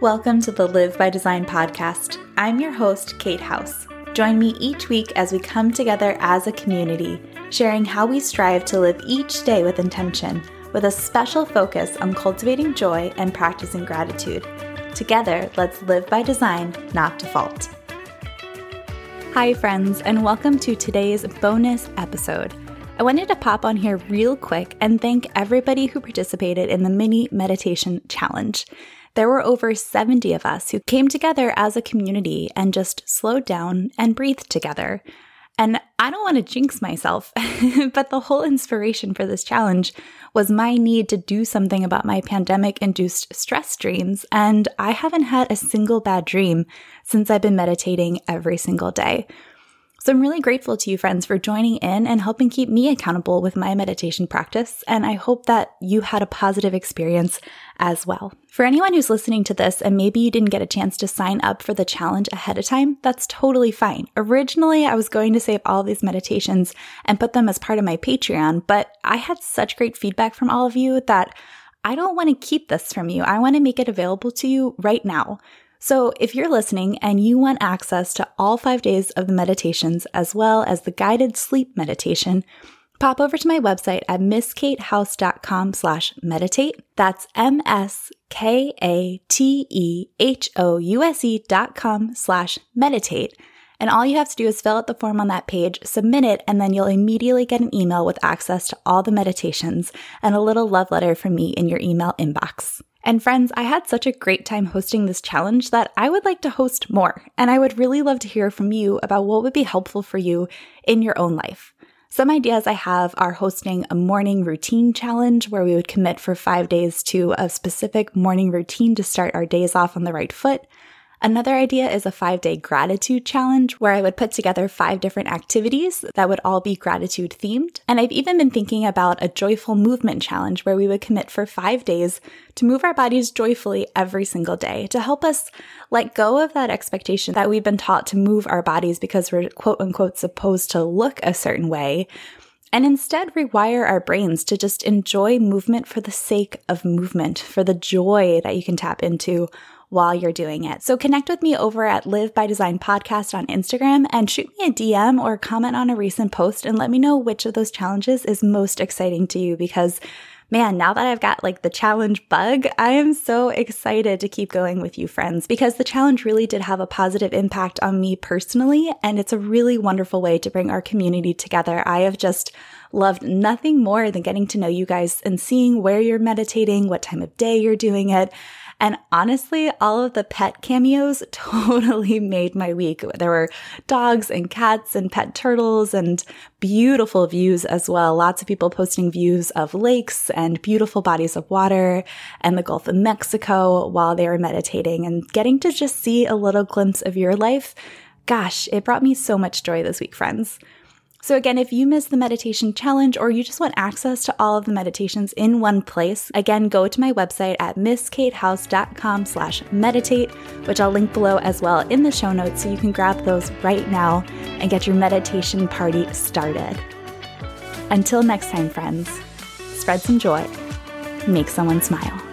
Welcome to the Live by Design podcast. I'm your host, Kate House. Join me each week as we come together as a community, sharing how we strive to live each day with intention, with a special focus on cultivating joy and practicing gratitude. Together, let's live by design, not default. Hi, friends, and welcome to today's bonus episode. I wanted to pop on here real quick and thank everybody who participated in the mini meditation challenge. There were over 70 of us who came together as a community and just slowed down and breathed together. And I don't want to jinx myself, but the whole inspiration for this challenge was my need to do something about my pandemic induced stress dreams. And I haven't had a single bad dream since I've been meditating every single day. So I'm really grateful to you, friends, for joining in and helping keep me accountable with my meditation practice. And I hope that you had a positive experience as well. For anyone who's listening to this and maybe you didn't get a chance to sign up for the challenge ahead of time, that's totally fine. Originally, I was going to save all these meditations and put them as part of my Patreon, but I had such great feedback from all of you that I don't want to keep this from you. I want to make it available to you right now. So, if you're listening and you want access to all five days of the meditations as well as the guided sleep meditation, pop over to my website at mskatehouse.com slash meditate. That's M-S-K-A-T-E-H-O-U-S-E dot com slash meditate. And all you have to do is fill out the form on that page, submit it, and then you'll immediately get an email with access to all the meditations and a little love letter from me in your email inbox. And friends, I had such a great time hosting this challenge that I would like to host more. And I would really love to hear from you about what would be helpful for you in your own life. Some ideas I have are hosting a morning routine challenge where we would commit for five days to a specific morning routine to start our days off on the right foot. Another idea is a five day gratitude challenge where I would put together five different activities that would all be gratitude themed. And I've even been thinking about a joyful movement challenge where we would commit for five days to move our bodies joyfully every single day to help us let go of that expectation that we've been taught to move our bodies because we're quote unquote supposed to look a certain way and instead rewire our brains to just enjoy movement for the sake of movement, for the joy that you can tap into while you're doing it. So connect with me over at Live by Design Podcast on Instagram and shoot me a DM or comment on a recent post and let me know which of those challenges is most exciting to you because man, now that I've got like the challenge bug, I am so excited to keep going with you, friends, because the challenge really did have a positive impact on me personally. And it's a really wonderful way to bring our community together. I have just loved nothing more than getting to know you guys and seeing where you're meditating, what time of day you're doing it. And honestly, all of the pet cameos totally made my week. There were dogs and cats and pet turtles and beautiful views as well. Lots of people posting views of lakes and beautiful bodies of water and the Gulf of Mexico while they were meditating and getting to just see a little glimpse of your life. Gosh, it brought me so much joy this week, friends. So again, if you missed the meditation challenge or you just want access to all of the meditations in one place, again, go to my website at mskatehouse.com slash meditate, which I'll link below as well in the show notes so you can grab those right now and get your meditation party started. Until next time, friends, spread some joy, make someone smile.